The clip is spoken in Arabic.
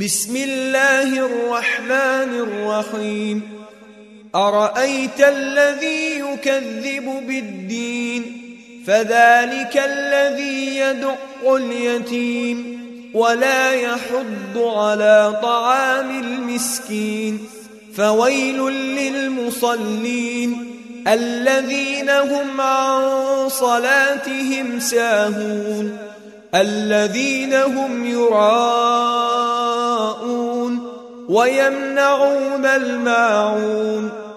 بسم الله الرحمن الرحيم. أرأيت الذي يكذب بالدين؟ فذلك الذي يدع اليتيم. ولا يحض على طعام المسكين. فويل للمصلين. الذين هم عن صلاتهم ساهون. الذين هم يراءون ويمنعون الماعون